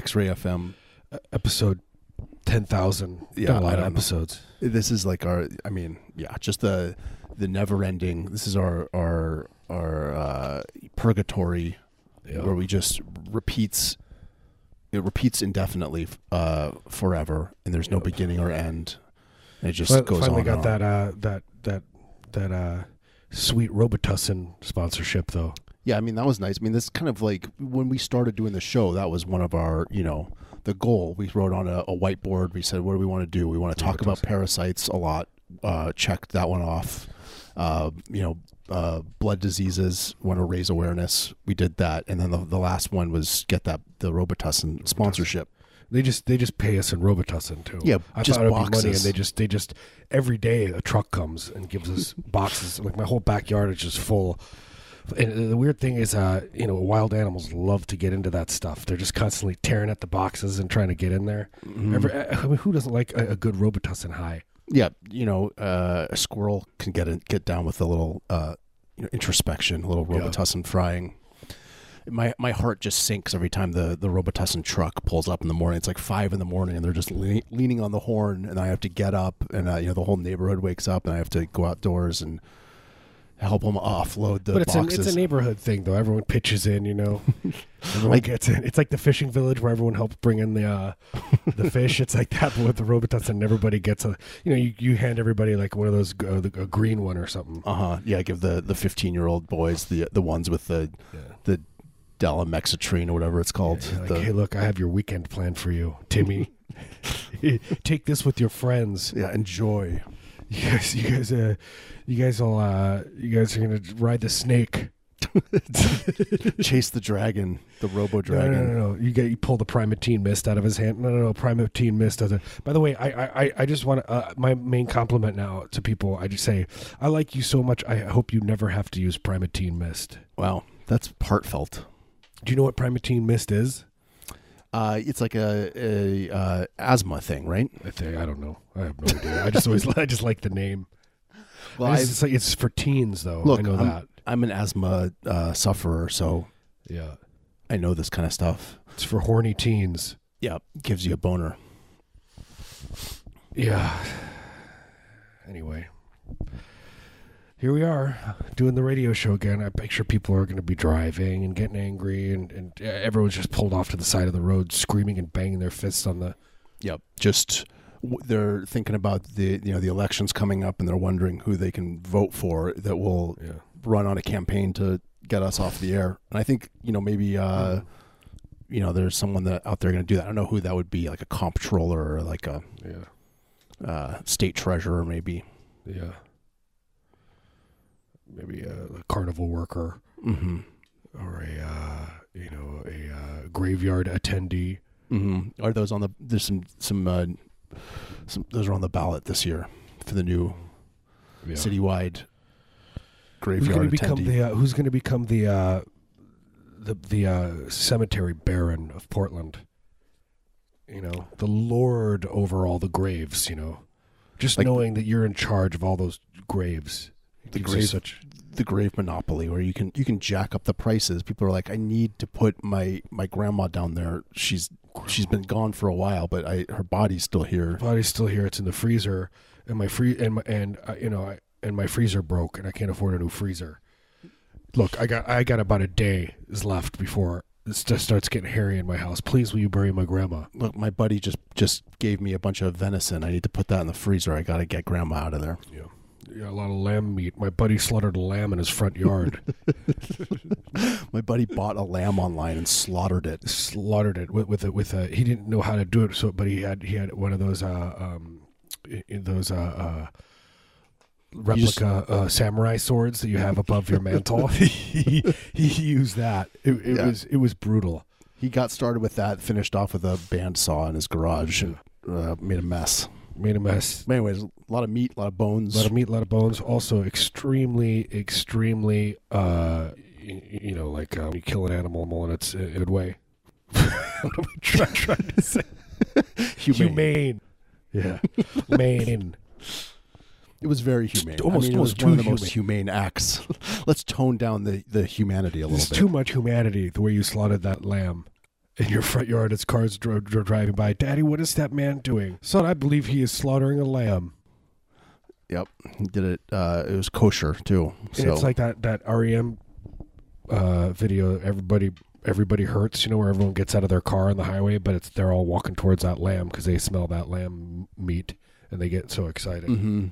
X-ray FM. Episode ten thousand. Yeah, a lot of episodes. This is like our. I mean, yeah, just the the never-ending. This is our our our uh, purgatory Yeah. where we just repeats. It repeats indefinitely, uh, forever, and there's no Yep. beginning or end. And it just goes finally on. got and that uh, that that that uh, sweet Robitussin sponsorship though. Yeah, I mean that was nice. I mean, this kind of like when we started doing the show, that was one of our, you know, the goal. We wrote on a, a whiteboard. We said, "What do we want to do? We want to talk about parasites a lot." Uh, checked that one off. Uh, you know, uh, blood diseases. Want to raise awareness. We did that, and then the, the last one was get that the Robitussin sponsorship. They just they just pay us in Robitussin too. Yeah, I just thought it'd be money, and boxes. they just they just every day a truck comes and gives us boxes. Like my whole backyard is just full. And the weird thing is, uh, you know, wild animals love to get into that stuff. They're just constantly tearing at the boxes and trying to get in there. Every, I mean, who doesn't like a, a good Robitussin high? Yeah, you know, uh, a squirrel can get in, get down with a little uh, you know, introspection, a little Yeah. Robitussin frying. My my heart just sinks every time the the Robitussin truck pulls up in the morning. It's like five in the morning, and they're just le- leaning on the horn, and I have to get up, and uh, you know the whole neighborhood wakes up, and I have to go outdoors and help them offload the but it's a, boxes. it's a neighborhood thing, though. Everyone pitches in, you know. Everyone Like- gets in. It's like the fishing village where everyone helps bring in the uh, the fish. It's like that, but with the Robitussin, and everybody gets a. You know, you, you hand everybody like one of those uh, the, a green one or something. uh huh. Yeah, give the the fifteen year old boys the the ones with the Yeah. the Delamexatrine or whatever it's called. You're like, The- hey, look, I have your weekend planned for you, Timmy. Take this with your friends. yeah, enjoy. You guys, you guys, uh, you guys will, uh, you guys are gonna ride the snake. Chase the dragon, the Robo Dragon. no, no, no. no. You get you pull the Primatene mist out of his hand. No, no, no. Primatene mist doesn't. By the way, I, I, I- I just want to. Uh, my main compliment now to people. I just say, I like you so much. I hope you never have to use Primatene mist. Wow, that's heartfelt. Do you know what Primatene mist is? Uh, it's like a, a uh, asthma thing, right? I think I don't know. I have no idea. I just always I just like the name. Well, I just- it's like it's for teens though. look, I know I'm, that. I'm an asthma uh, sufferer, so Yeah, I know this kind of stuff. it's for horny teens. Yeah, gives you a boner. Yeah. Anyway, here we are doing the radio show again. I picture people are going to be driving and getting angry, and, and everyone's just pulled off to the side of the road, screaming and banging their fists on the. Yep, just they're thinking about the you know the elections coming up, and they're wondering who they can vote for that will Yeah. run on a campaign to get us off the air. And I think you know maybe uh, you know there's someone that out there going to do that. I don't know who that would be, like a comptroller or like a Yeah. uh, state treasurer, maybe. Yeah. Maybe a, a carnival worker Mm-hmm. or a uh, you know a uh, graveyard attendee. Mm-hmm. Are those on the? There's some some uh, some. Those are on the ballot this year for the new Yeah. citywide Who's graveyard become attendee. the uh, Who's going to become the uh, the the uh, cemetery baron of Portland? You know, the lord over all the graves. You know, just Like- knowing that you're in charge of all those graves. The grave- such the grave monopoly, where you can you can jack up the prices. People are like, I need to put my my grandma down there. She's she's been gone for a while, but I her body's still here. body's still here. It's in the freezer, and my free and my, and uh, you know, I, and my freezer broke, and I can't afford a new freezer. Look, I got I got about a day is left before just starts getting hairy in my house. Please, will you bury my grandma? Look, my buddy just just gave me a bunch of venison. I need to put that in the freezer. I got to get grandma out of there. Yeah. Yeah, a lot of lamb meat. My buddy slaughtered a lamb in his front yard. My buddy bought a lamb online and slaughtered it. slaughtered it with with a, with a. He didn't know how to do it, so but he had he had one of those uh um i- i- those uh. uh replica uh, samurai swords that you have above your mantle. he, he used that. It, it Yeah. was it was brutal. He got started with that, finished off with a bandsaw in his garage, and uh, made a mess. Made a mess. But anyways, a lot of meat, a lot of bones. A lot of meat, a lot of bones. Also, extremely, extremely, uh, you know, like um, you kill an animal and it's in a good way. what am I try- trying to say? Humane. Humane. Yeah. Humane. It was very humane. almost- I mean, it was almost one of too the most humane acts. Let's tone down the, the humanity a little There's bit. too much humanity the way you slaughtered that lamb in your front yard as cars dro- dro- driving by. Daddy, what is that man doing? Son, I believe he is slaughtering a lamb. Yep, he did it. Uh, it was kosher too. And it's like that that REM uh, video. Everybody everybody hurts. You know where everyone gets out of their car on the highway, but it's they're all walking towards that lamb because they smell that lamb meat and they get so excited. hmm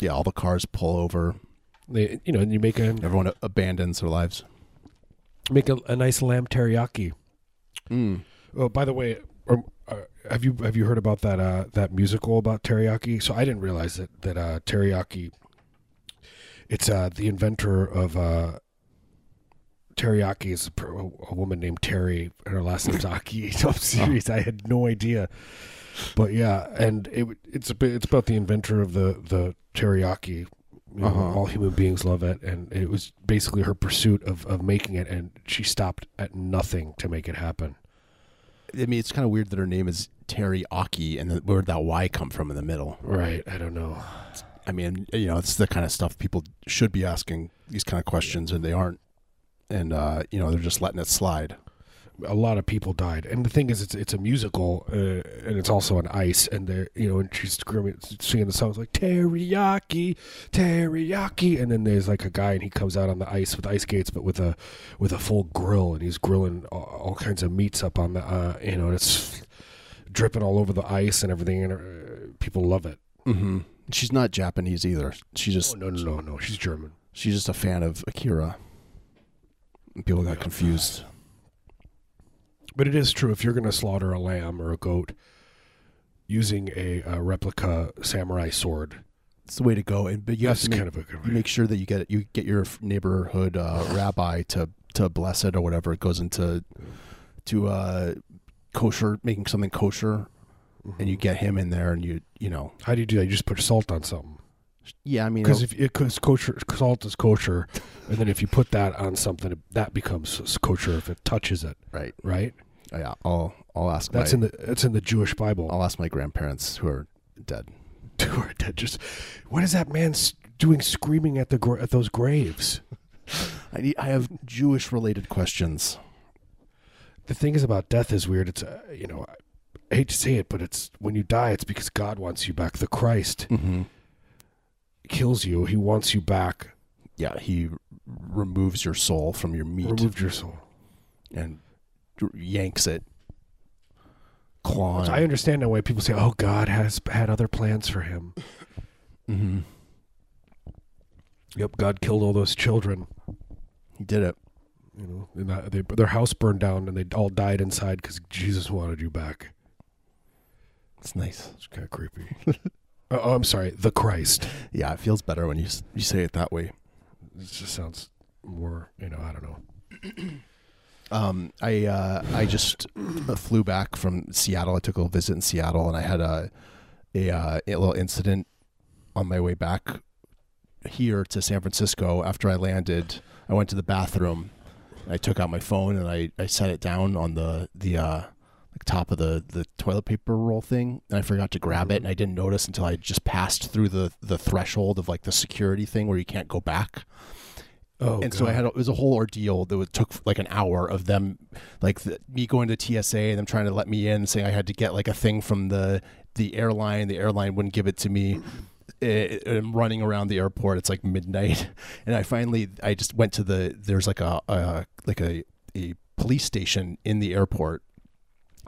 yeah, all the cars pull over. They you know and you make a Everyone abandons their lives. make a, a nice lamb teriyaki. Mm. Oh, by the way, um, uh, have you have you heard about that uh, that musical about teriyaki? So I didn't realize that that uh, teriyaki. It's uh, the inventor of uh, teriyaki is a, a woman named Terry, and her last name's Aki. I'm serious. I had no idea, but yeah, and it it's a bit, it's about the inventor of the the teriyaki. You know, Uh-huh. All human beings love it, and it was basically her pursuit of, of making it, and she stopped at nothing to make it happen. I mean, it's kind of weird that her name is Terry Aki, and then where'd that Y come from in the middle? Right. I don't know. I mean, you know, it's the kind of stuff people should be asking these kind of questions, and they aren't. And uh, you know, they're just letting it slide. A lot of people died, and the thing is, it's it's a musical, uh, and it's also on ice, and they're you know, and she's screaming, singing the songs like teriyaki, teriyaki, and then there's like a guy, and he comes out on the ice with ice skates, but with a with a full grill, and he's grilling all, all kinds of meats up on the, uh, you know, and it's dripping all over the ice and everything, and uh, people love it. Mm-hmm. She's not Japanese either. She just Oh, no, no, no, no, she's German. she's just a fan of Akira. People got confused. But it is true if you're going to slaughter a lamb or a goat using a, uh replica samurai sword, It's the way to go. And but you have that's to make, kind of a good you make sure that you get you get your neighborhood uh, rabbi to to bless it or whatever. It goes into to uh, kosher, making something kosher, and you get him in there, and you you know, How do you do that? You just put salt on something yeah. I mean, because if it cause kosher, salt is kosher, and then if you put that on something, that becomes kosher if it touches it, right? right? Yeah, I'll I'll ask. That's my, in the that's in the Jewish Bible. I'll ask my grandparents who are dead. Who are dead? just what is that man doing screaming at the at those graves? I need. I have Jewish related questions. The thing is about death is weird. It's uh, you know. I hate to say it, but it's when you die, it's because God wants you back. The Christ Mm-hmm. kills you. He wants you back. Yeah, he removes your soul from your meat Removed your soul. and yanks it. Clawing. I understand now why people say, "Oh, God has had other plans for him." mm-hmm. Yep, God killed all those children. He did it. You know, and that, they, their house burned down, and they all died inside because Jesus wanted you back. It's nice. It's kind of creepy. oh, oh, I'm sorry, the Christ. Yeah, it feels better when you you say it that way. It just sounds more, you know, I don't know. Um, I uh, I just flew back from Seattle. I took a little visit in Seattle, and I had a a, uh, a little incident on my way back here to San Francisco. After I landed, I went to the bathroom. I took out my phone and I, I set it down on the the uh, like top of the, the toilet paper roll thing, and I forgot to grab it, and I didn't notice until I just passed through the the threshold of like the security thing where you can't go back Oh, and so I had a, it was a whole ordeal that would, took like an hour of them, like the, me going to TSA and them trying to let me in, saying I had to get like a thing from the the airline. The airline wouldn't give it to me. Eh, I'm running around the airport. It's like midnight, and I finally I just went to the there's like a, a like a a police station in the airport,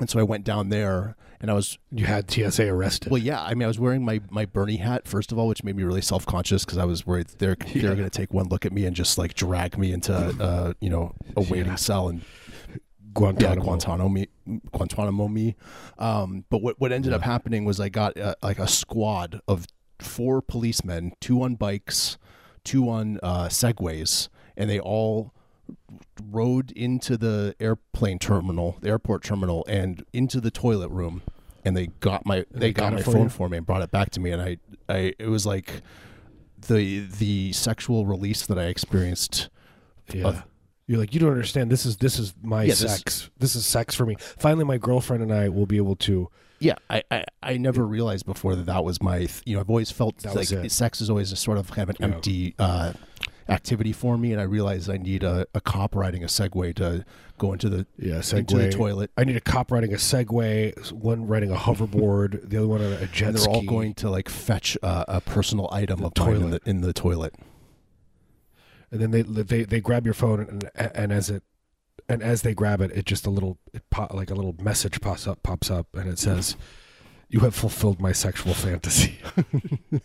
and so I went down there and I was you had TSA arrested. well, yeah. I mean, I was wearing my, my Bernie hat first of all, which made me really self conscious because I was worried they're Yeah. they're going to take one look at me and just like drag me into uh, you know a waiting Yeah. cell and yeah, Guantanamo. Guantanamo me, Guantanamo me. Um, but what what ended up happening was I got uh, like a squad of four policemen, two on bikes, two on uh, segways, and they all rode into the airplane terminal, the airport terminal, and into the toilet room, and they got my they, they got, got my for phone you? for me and brought it back to me, and I I it was like the the sexual release that I experienced Yeah. of- You're like, you don't understand. This is this is my Yeah, sex. This, is sex for me. Finally, my girlfriend and I will be able to. Yeah, I, I, I never realized before that that was my, th- you know, I've always felt That like sex is always a sort of kind of an Yeah. empty uh, activity for me, and I realized I need a, a cop riding a Segway to go into the Yeah, into the Segway. toilet. I need a cop riding a Segway, one riding a hoverboard, the other one on a jet And they're all going to like fetch uh, a personal item The of mine in toilet. the, in the toilet. and then they they they grab your phone and and as it and as they grab it, it just a little it pop, like a little message pops up pops up and it says, "You have fulfilled my sexual fantasy."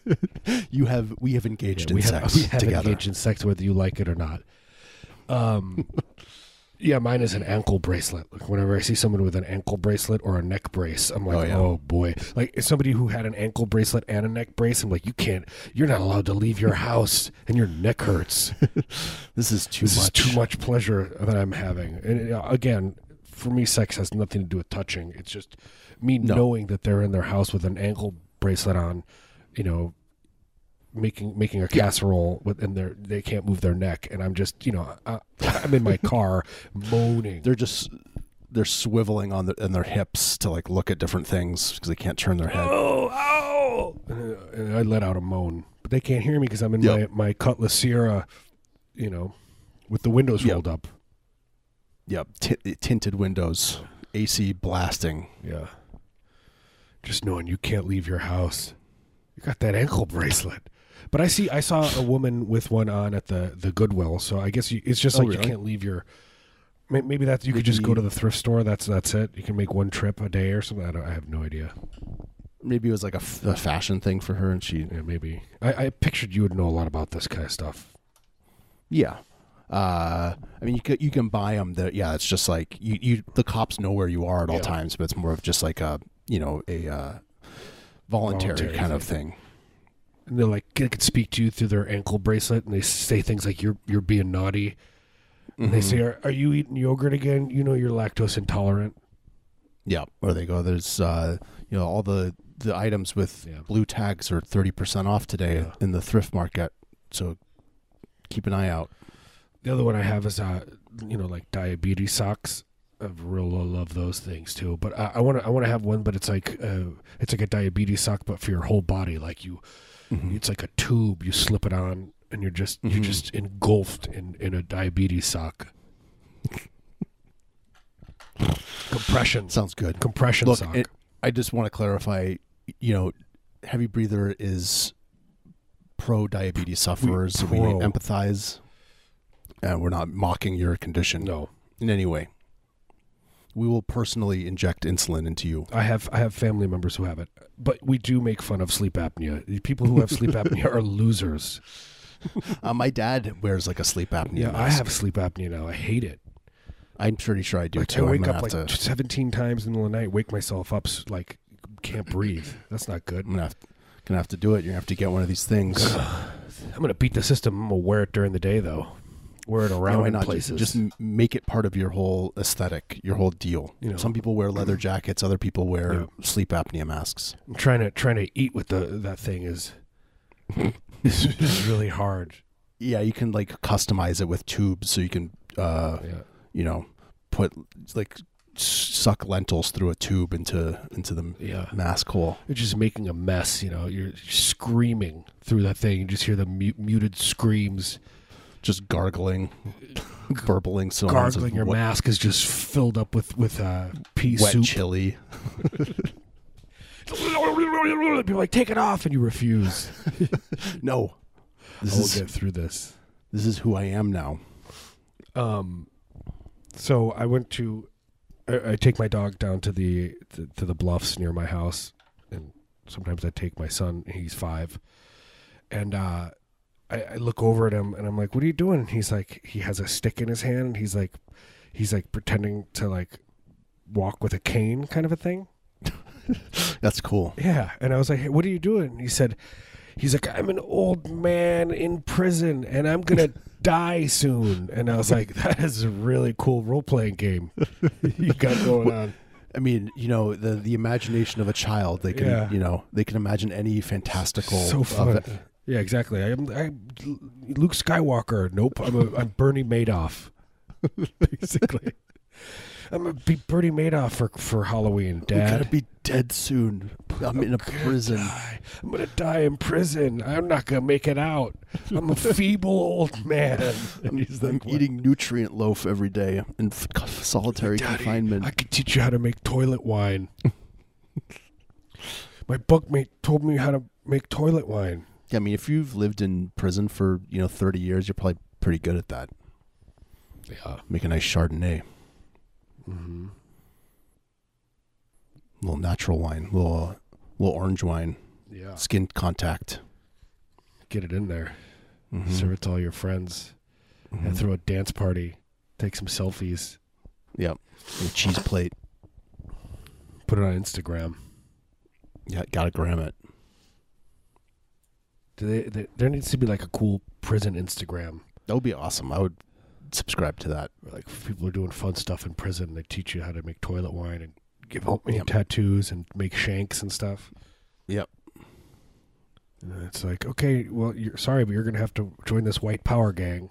You have we have engaged Yeah, we in have, sex we have together. engaged in sex whether you like it or not. Um, yeah, mine is an ankle bracelet. Like whenever I see someone with an ankle bracelet or a neck brace, I'm like, Oh, oh, boy. Like somebody who had an ankle bracelet and a neck brace, I'm like, you can't. You're not allowed to leave your house, and your neck hurts. This is too this much. is too much pleasure that I'm having. And uh, again, for me, sex has nothing to do with touching. It's just me No. knowing that they're in their house with an ankle bracelet on, you know, making making a casserole with, and they they can't move their neck, and I'm just, you know, I, I'm in my car moaning. They're just they're swiveling on the, their hips to like look at different things because they can't turn their head. oh! And, uh, and I let out a moan, but they can't hear me because I'm in Yep. my my Cutlass Ciera, you know, with the windows Yep. rolled up. Yep, t- tinted windows, AC blasting. Yeah. Just knowing you can't leave your house. You got that ankle bracelet. But I see I saw a woman with one on at the the Goodwill, so I guess you, it's just Oh, like you can't leave your maybe that you could just go to the thrift store. That's that's it. You can make one trip a day or something. I, don't, I have no idea. Maybe it was like a, f- a fashion thing for her, and she Yeah, maybe. I, I pictured you would know a lot about this kind of stuff. yeah. Uh, I mean, you can you can buy them. That yeah, it's just like you, you the cops know where you are at all Yeah. times, but it's more of just like a you know a uh, voluntary, Voluntary kind of thing. And they're like they could speak to you through their ankle bracelet, and they say things like you're you're being naughty. And they say, are, "Are you eating yogurt again? You know you're lactose intolerant." Yeah, or they go. There's uh, you know all the the items with Yeah. blue tags are thirty percent off today Yeah. in the thrift market. So keep an eye out. The other one I have is uh, you know, like diabetes socks. I real love those things too. But I want to I want to have one, but it's like uh, it's like a diabetes sock, but for your whole body. Like you, Mhm. it's like a tube. You slip it on, and you're just you're Mhm. just engulfed in in a diabetes sock. Compression, Sounds good. compression Look, sock. it- I just want to clarify. You know, heavy breather is pro diabetes sufferers. we pro. empathize, and we're not mocking your condition no, in any way. We will personally inject insulin into you. I have I have family members who have it, but we do make fun of sleep apnea. The People who have sleep apnea are losers. Uh, my dad wears like a sleep apnea. Yeah, I have sleep apnea now. I hate it. I'm pretty sure I do Like, too. I wake up like to. 17 times in the middle of the night, wake myself up, like can't breathe. That's not good. I'm gonna have, gonna have to do it. You're gonna have to get one of these things. I'm gonna beat the system. I'm gonna wear it during the day though. Wear it around in not? places. Just m- make it part of your whole aesthetic, your whole deal. You know. Some people wear leather jackets. Other people wear Yeah. sleep apnea masks. I'm trying to trying to eat with the that thing is is is really hard. Yeah, you can like customize it with tubes, so you can, uh, Yeah. you know, put like suck lentils through a tube into into the Yeah. mask hole. You're just making a mess, you know. You're screaming through that thing. You just hear the mu- muted screams. Just gargling, burbling, so. Gargling. Your wet, mask is just filled up with with uh, pea wet soup. chili. People like, take it off, and you refuse. No, I this will is get through this. this is who I am now. Um, so I went to, I, I take my dog down to the to, to the bluffs near my house, and sometimes I take my son. He's five, and uh, I, I look over at him and I'm like, "What are you doing?" And he's like, he has a stick in his hand. And he's like, he's like pretending to like walk with a cane, kind of a thing. That's cool. Yeah, and I was like, hey, "What are you doing?" And he said, "He's like, I'm an old man in prison, and I'm gonna die soon." And I was like, "That is a really cool role playing game you got going on." I mean, you know, the the imagination of a child. They can, Yeah. you know, they can imagine any fantastical. So of fun. Yeah, exactly. I'm, I'm Luke Skywalker. Nope, I'm a, I'm Bernie Madoff. basically. I'm gonna be Bernie Madoff for for Halloween, I'm gonna be dead soon. I'm in a prison. die. I'm gonna die in prison. I'm not gonna make it out. I'm a feeble old man. And I'm, he's I'm like, "What?" eating nutrient loaf every day in solitary Daddy, confinement. I could teach you how to make toilet wine. My bunkmate told me how to make toilet wine. Yeah, I mean, if you've lived in prison for you know 30 years, you're probably pretty good at that. Yeah. Make a nice Chardonnay, Mm-hmm. little natural wine, little little orange wine, Yeah. skin contact. Get it in there. Mhm. Serve it to all your friends. Mhm. And throw a dance party. Take some selfies. Yep, and a cheese plate. Put it on Instagram. Yeah, gotta gram it. Do they, they, there needs to be like a cool prison Instagram. That would be awesome. I would subscribe to that. where, Like people are doing fun stuff in prison. They teach you how to make toilet wine and give homemade Yep. tattoos and make shanks and stuff. Yep. And it's like, okay, well, you're sorry, but you're gonna have to join this white power gang.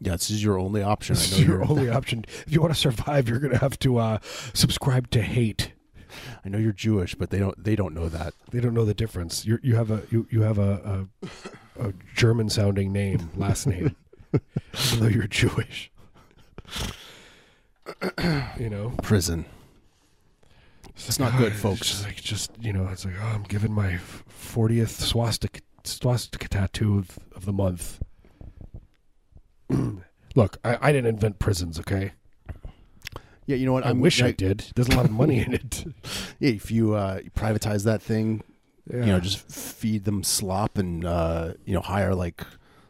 Yeah, this is your only option. This I is know your only option. If you want to survive, you're gonna have to uh, subscribe to hate. I know you're Jewish, but they don't they don't know that. They don't know the difference. You you have a you, you have a, a a German sounding name, last name, even though you're Jewish. you know, Prison. It's not good, ah, folks. It's just like just you know, it's like oh, I'm giving my fortieth swastika swastika tattoo of, of the month. Look, I, I didn't invent prisons, okay? Yeah, you know what? I I'm- wish I did. There's a lot of money in it. Yeah, if you uh, you privatize that thing, you know, just feed them slop and uh, you know hire like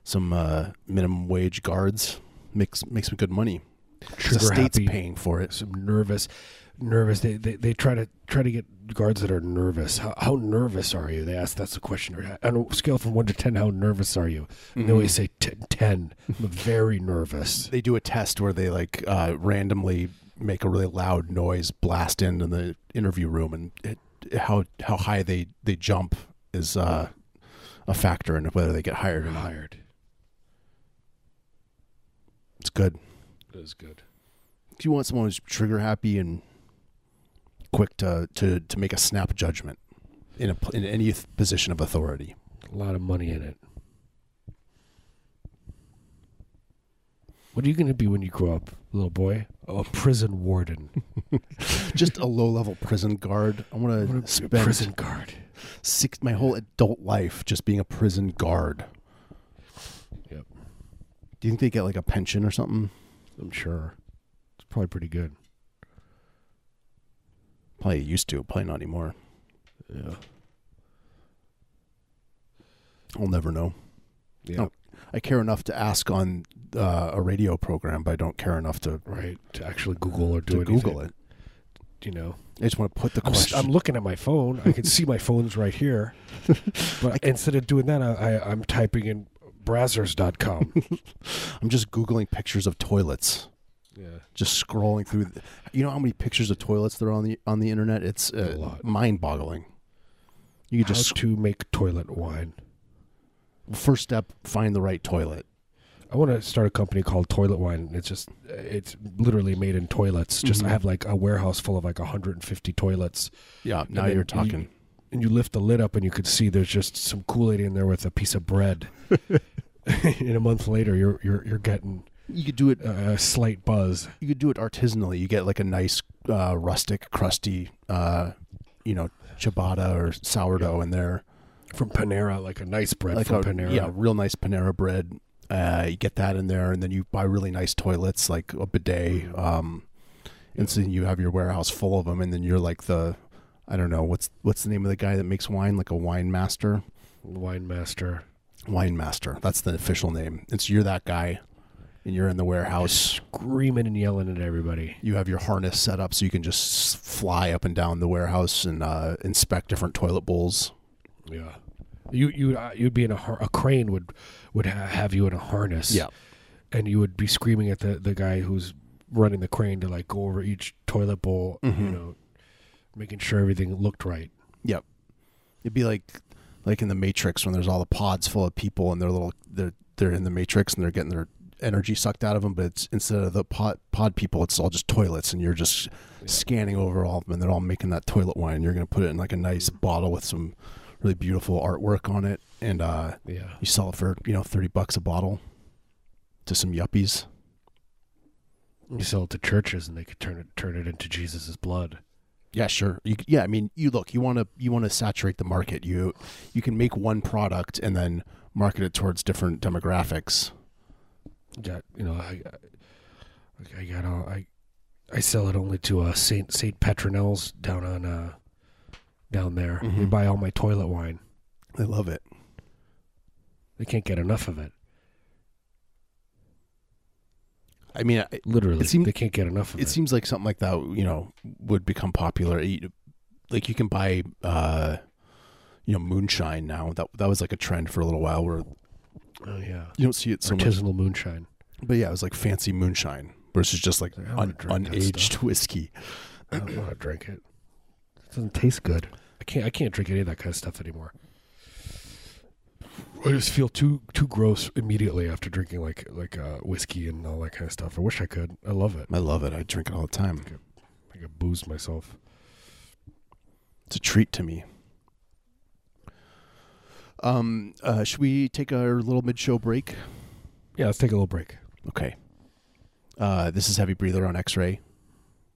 some uh, minimum wage guards. Makes makes some good money. 'Cause Trigger the state's happy. paying for it. some nervous nervous they, they they try to try to get guards that are nervous how, how nervous are you they ask that's the question on a scale from 1 to 10 how nervous are you and they always say t- 10 i'm very nervous They do a test where they like uh, randomly make a really loud noise blast in in the interview room, and it, how how high they they jump is uh, a factor in whether they get hired or not. hired It's good. that is good If you want someone who's trigger happy and quick to to to make a snap judgment in a in any position of authority. a lot of money in it what are you going to be when you grow up little boy oh, a prison warden Just a low level prison guard. I want to a spend prison guard six my whole adult life just being a prison guard. Yep. Do you think they get like a pension or something? i'm sure it's probably pretty good Probably used to. Probably not anymore. yeah I'll never know. yeah Oh. I care enough to ask on uh, a radio program, but I don't care enough to right to actually google or do to anything. Google it. you know I just want to put the I'm, question. I'm looking at my phone. I can see my phone's right here. But instead of doing that, I, I, I'm typing in brazzers.com. I'm just googling pictures of toilets. yeah. Just scrolling through. The, you know how many pictures of toilets there are on the on the internet? It's uh, mind-boggling. You could just to make toilet wine. First step find the right toilet. I want to start a company called Toilet Wine. It's just, it's literally made in toilets. Just Mhm. I have like a warehouse full of like 150 toilets. Yeah, now you're you- talking. And you lift the lid up and you could see there's just some Kool Aid in there with a piece of bread. and a month later, you're you're you're getting You could do it. a, a slight buzz. You could do it artisanally. You get like a nice uh, rustic, crusty, uh, you know, ciabatta or sourdough in there. From Panera, like a nice bread like from a, Panera. Yeah, real nice Panera bread. Uh, you get that in there, and then you buy really nice toilets, like a bidet. Um, and so you have your warehouse full of them, and then you're like the, I don't know what's what's the name of the guy that makes wine, like a wine master. Wine master. Wine master. That's the official name. And so you're that guy, and you're in the warehouse. Screaming and yelling at everybody. You have your harness set up so you can just fly up and down the warehouse and uh, inspect different toilet bowls. Yeah. You you uh, you'd be in a har- a crane would would ha- have you in a harness. Yeah. And you would be screaming at the the guy who's running the crane to like go over each toilet bowl, you Mhm. know, making sure everything looked right. Yep. It'd be like like in the Matrix when there's all the pods full of people and they're little they're they're in the Matrix and they're getting their energy sucked out of them, but it's instead of the pod pod people, it's all just toilets, and you're just scanning over all of them, and they're all making that toilet wine. You're gonna put it in like a nice bottle with some really beautiful artwork on it, and uh, Yeah. you sell it for you know thirty bucks a bottle to some yuppies. You sell it to churches and they could turn it turn it into Jesus' blood. Yeah, sure. You, yeah, I mean, you look, you want to you want to saturate the market. You you can make one product and then market it towards different demographics. Yeah, you know, I I, I got all I I sell it only to uh Saint Saint Petronels down on uh down there. They Mhm. buy all my toilet wine. I love it. They can't get enough of it. I mean, I- Literally, It seem- they can't get enough of it. it seems like something like that, you know, would become popular. Like you can buy, uh, you know, moonshine now. That that was like a trend for a little while where oh yeah, you don't see it so much. artisanal moonshine. But yeah, it was like fancy moonshine versus just like un, unaged stuff. whiskey. I don't want to drink it. Doesn't taste good. I can't. I can't drink any of that kind of stuff anymore. I just feel too too gross immediately after drinking like like uh, whiskey and all that kind of stuff. I wish I could. I love it. I love it. I drink it all the time. I could booze myself. It's a treat to me. Um, uh, should we take our little mid-show break? Yeah, let's take a little break. Okay. Uh, this is Heavy Breather on X-Ray.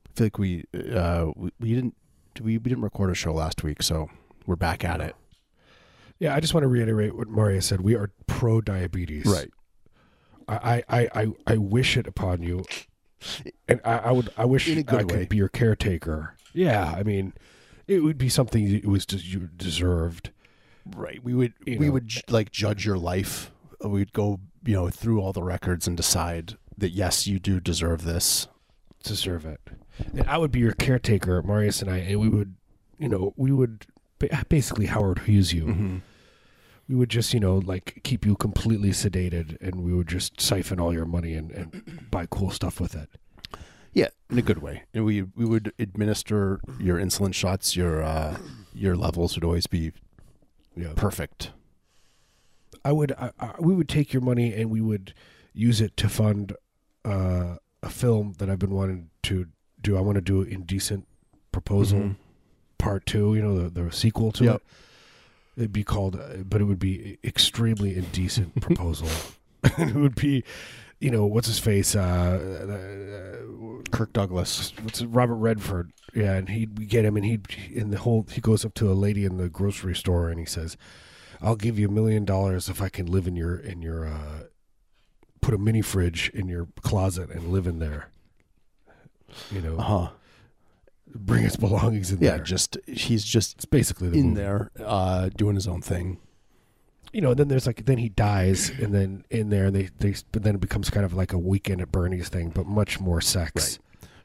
I feel like we uh we, we didn't we, we didn't record a show last week, so we're back at it. Yeah, I just want to reiterate what Maria said. We are pro diabetes. Right. I, I, I, I wish it upon you, and I, I would I wish I could way. be your caretaker. Yeah, I mean, it would be something it was just you deserved. Right. We would You we know. would like judge your life. We'd go you know through all the records and decide that yes, you do deserve this. deserve it. And I would be your caretaker, Marius and I, and we would, you know, we would basically Howard Hughes you. Mm-hmm. We would just, you know, like keep you completely sedated, and we would just siphon all your money and, and buy cool stuff with it. Yeah, in a good way. And we we would administer your insulin shots. Your uh, your levels would always be Yeah, perfect. I would. I, I, we would take your money and we would use it to fund uh, a film that I've been wanting to do. I want to do indecent proposal. Mhm. part two, you know, the, the sequel to Yep. it. It'd be called, uh, but it would be extremely indecent proposal. it would be, you know, what's his face? Uh, uh, Kirk Douglas. what's it, Robert Redford? Yeah, and he'd get him, and he'd in the whole. He goes up to a lady in the grocery store, and he says, "I'll give you a million dollars if I can live in your in your uh, put a mini fridge in your closet and live in there." You know, Uh huh. bring his belongings in Yeah, there. just he's just it's basically the in movie. there uh, doing his own thing. you know, then there's like then he dies, and then in there they they but then it becomes kind of like a weekend at Bernie's thing, but much more sex.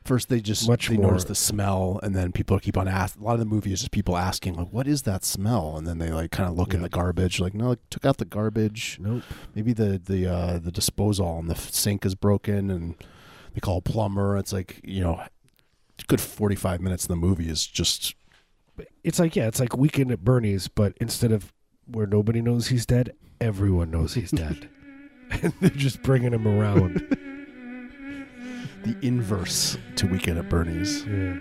First, they just Much they more- notice the smell, and then people keep on asking. A lot of the movie is just people asking, like, "What is that smell?" And then they like kind of look in the garbage, like, "No, I took out the garbage. Nope. Maybe the the uh, the disposal on the sink is broken." And they call a plumber. It's like you know, a good forty five minutes of the movie is just It's like yeah, it's like weekend at Bernie's, but instead of where nobody knows he's dead, everyone knows he's dead, and they're just bringing him around. the inverse to Weekend at Bernie's. yeah.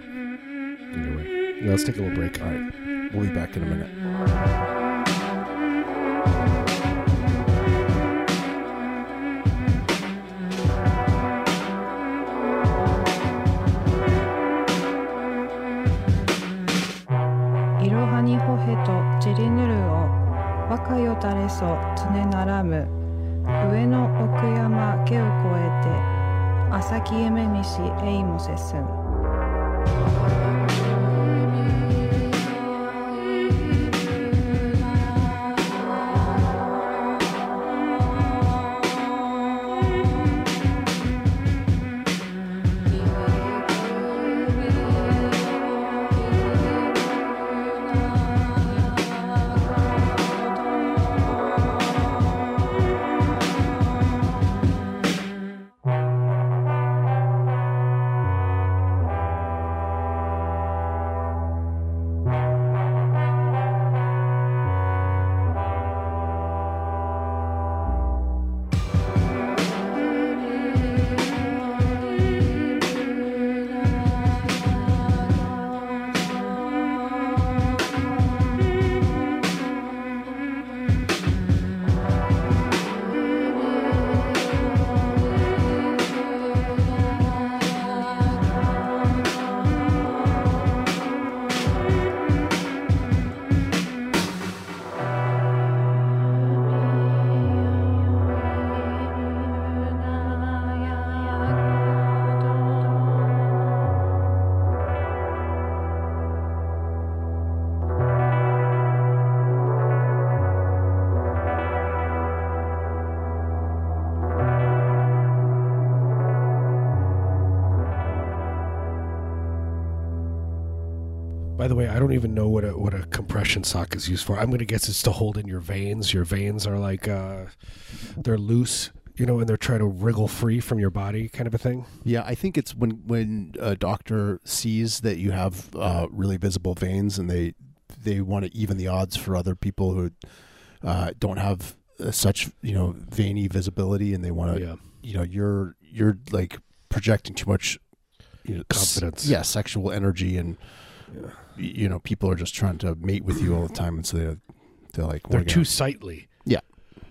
Anyway, yeah, let's take a little break. All right, we'll be back in a minute. よたれそ常ならむ。上の奥山家を越えて朝木夢見しえいもせすん By the way, I don't even know what a what a compression sock is used for. I'm gonna guess it's to hold in your veins. Your veins are like uh, they're loose, you know, and they're trying to wriggle free from your body, kind of a thing. Yeah, I think it's when when a doctor sees that you have uh, really visible veins, and they they want to even the odds for other people who uh, don't have uh, such you know veiny visibility, and they want to Yeah. you know you're you're like projecting too much you know, s- Confidence. yeah, sexual energy, and Yeah. you know people are just trying to mate with you all the time, and so they're they're like They're too gonna-" sightly. Yeah.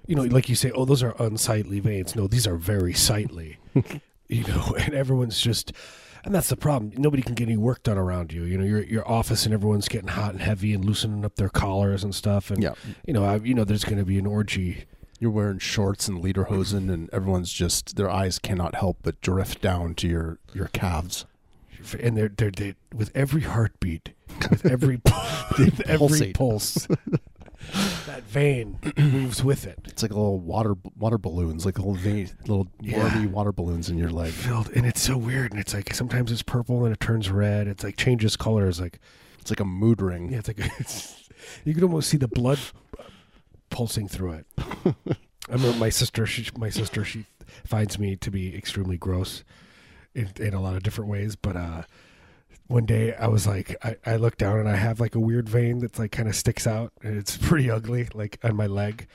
You know, like you say, oh, those are unsightly veins. No, these are very sightly. you know, and everyone's just, and that's the problem. Nobody can get any work done around you. You know, your your office and everyone's getting hot and heavy and loosening up their collars and stuff. And yeah. you know, I, you know, there's going to be an orgy. You're wearing shorts and lederhosen, and everyone's just their eyes cannot help but drift down to your your calves. And they're they're they, with every heartbeat, with every with every pulsate. pulse, that vein moves with it. It's like little water water balloons, like little vein, little Yeah. warmy water balloons in your leg. Filled, and it's so weird. And it's like sometimes it's purple and it turns red. It's like changes colors. Like It's like a mood ring. yeah, it's like it's, you can almost see the blood pulsing through it. I remember my sister. She, my sister, she finds me to be extremely gross in, in a lot of different ways. But uh, one day I was like, I, I look down and I have like a weird vein that's like kind of sticks out, and it's pretty ugly, like on my leg.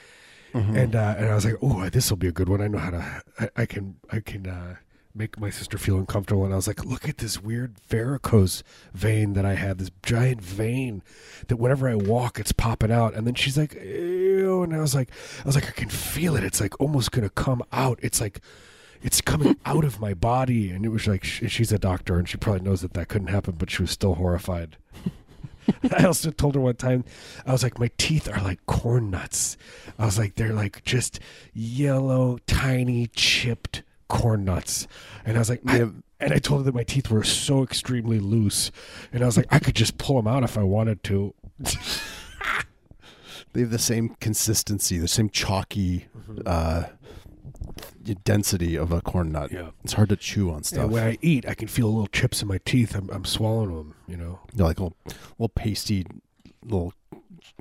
Mhm. And uh, and I was like, oh, this will be a good one. I know how to. I, I can I can uh, make my sister feel uncomfortable. And I was like, look at this weird varicose vein that I have. This giant vein that whenever I walk, it's popping out. And then she's like, ew. And I was like, I was like, I can feel it. It's like almost gonna come out. It's like. It's coming out of my body, and it was like sh- she's a doctor, and she probably knows that that couldn't happen, but she was still horrified. I also told her one time, I was like, my teeth are like corn nuts. I was like, they're like just yellow, tiny, chipped corn nuts. And I was like, I- and I told her that my teeth were so extremely loose. And I was like, I could just pull them out if I wanted to. They have the same consistency, the same chalky uh, density of a corn nut. Yeah. It's hard to chew on stuff. And when I eat, I can feel little chips in my teeth. I'm, I'm swallowing them, you know? They're like little, little pasty little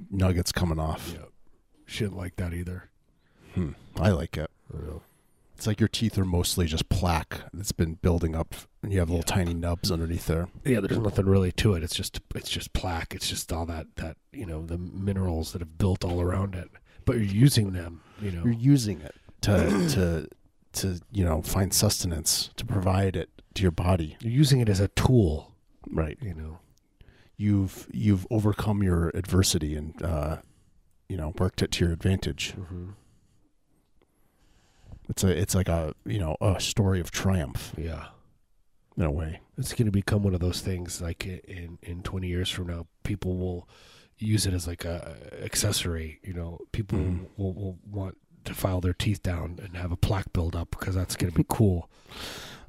nuggets coming off. Yeah. She didn't like that either. Hmm. I like it. I. It's like your teeth are mostly just plaque that's been building up, and you have little tiny nubs underneath there. Yeah, there's nothing really to it. It's just it's just plaque. It's just all that that you know the minerals that have built all around it. But you're using them, you know. You're using it to to to you know find sustenance to provide it to your body. You're using it as a tool, Right. you know. You've you've overcome your adversity and uh, you know worked it to your advantage. Mm-hmm. It's a it's like a you know a story of triumph Yeah, in a way. it's going to become one of those things. Like in in 20 years from now, people will use it as like a accessory. You know, people Mhm. will, will want to file their teeth down and have a plaque build up because that's going to be cool.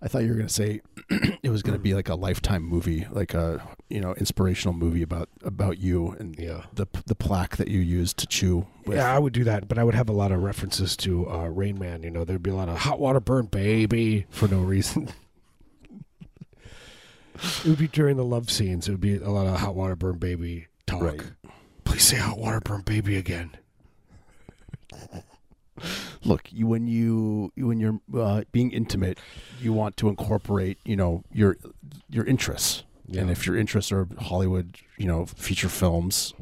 I thought you were gonna say it was gonna be like a lifetime movie, like a you know inspirational movie about about you and Yeah. the the plaque that you used to chew. With. Yeah, I would do that, but I would have a lot of references to uh, Rain Man. You know, there'd be a lot of hot water burn, baby, for no reason. it would be during the love scenes. It would be a lot of hot water burn, baby talk. Right. Please say hot water burn, baby again. Look, you when you when you're uh, being intimate, you want to incorporate you know your your interests. And if your interests are Hollywood, you know, feature films,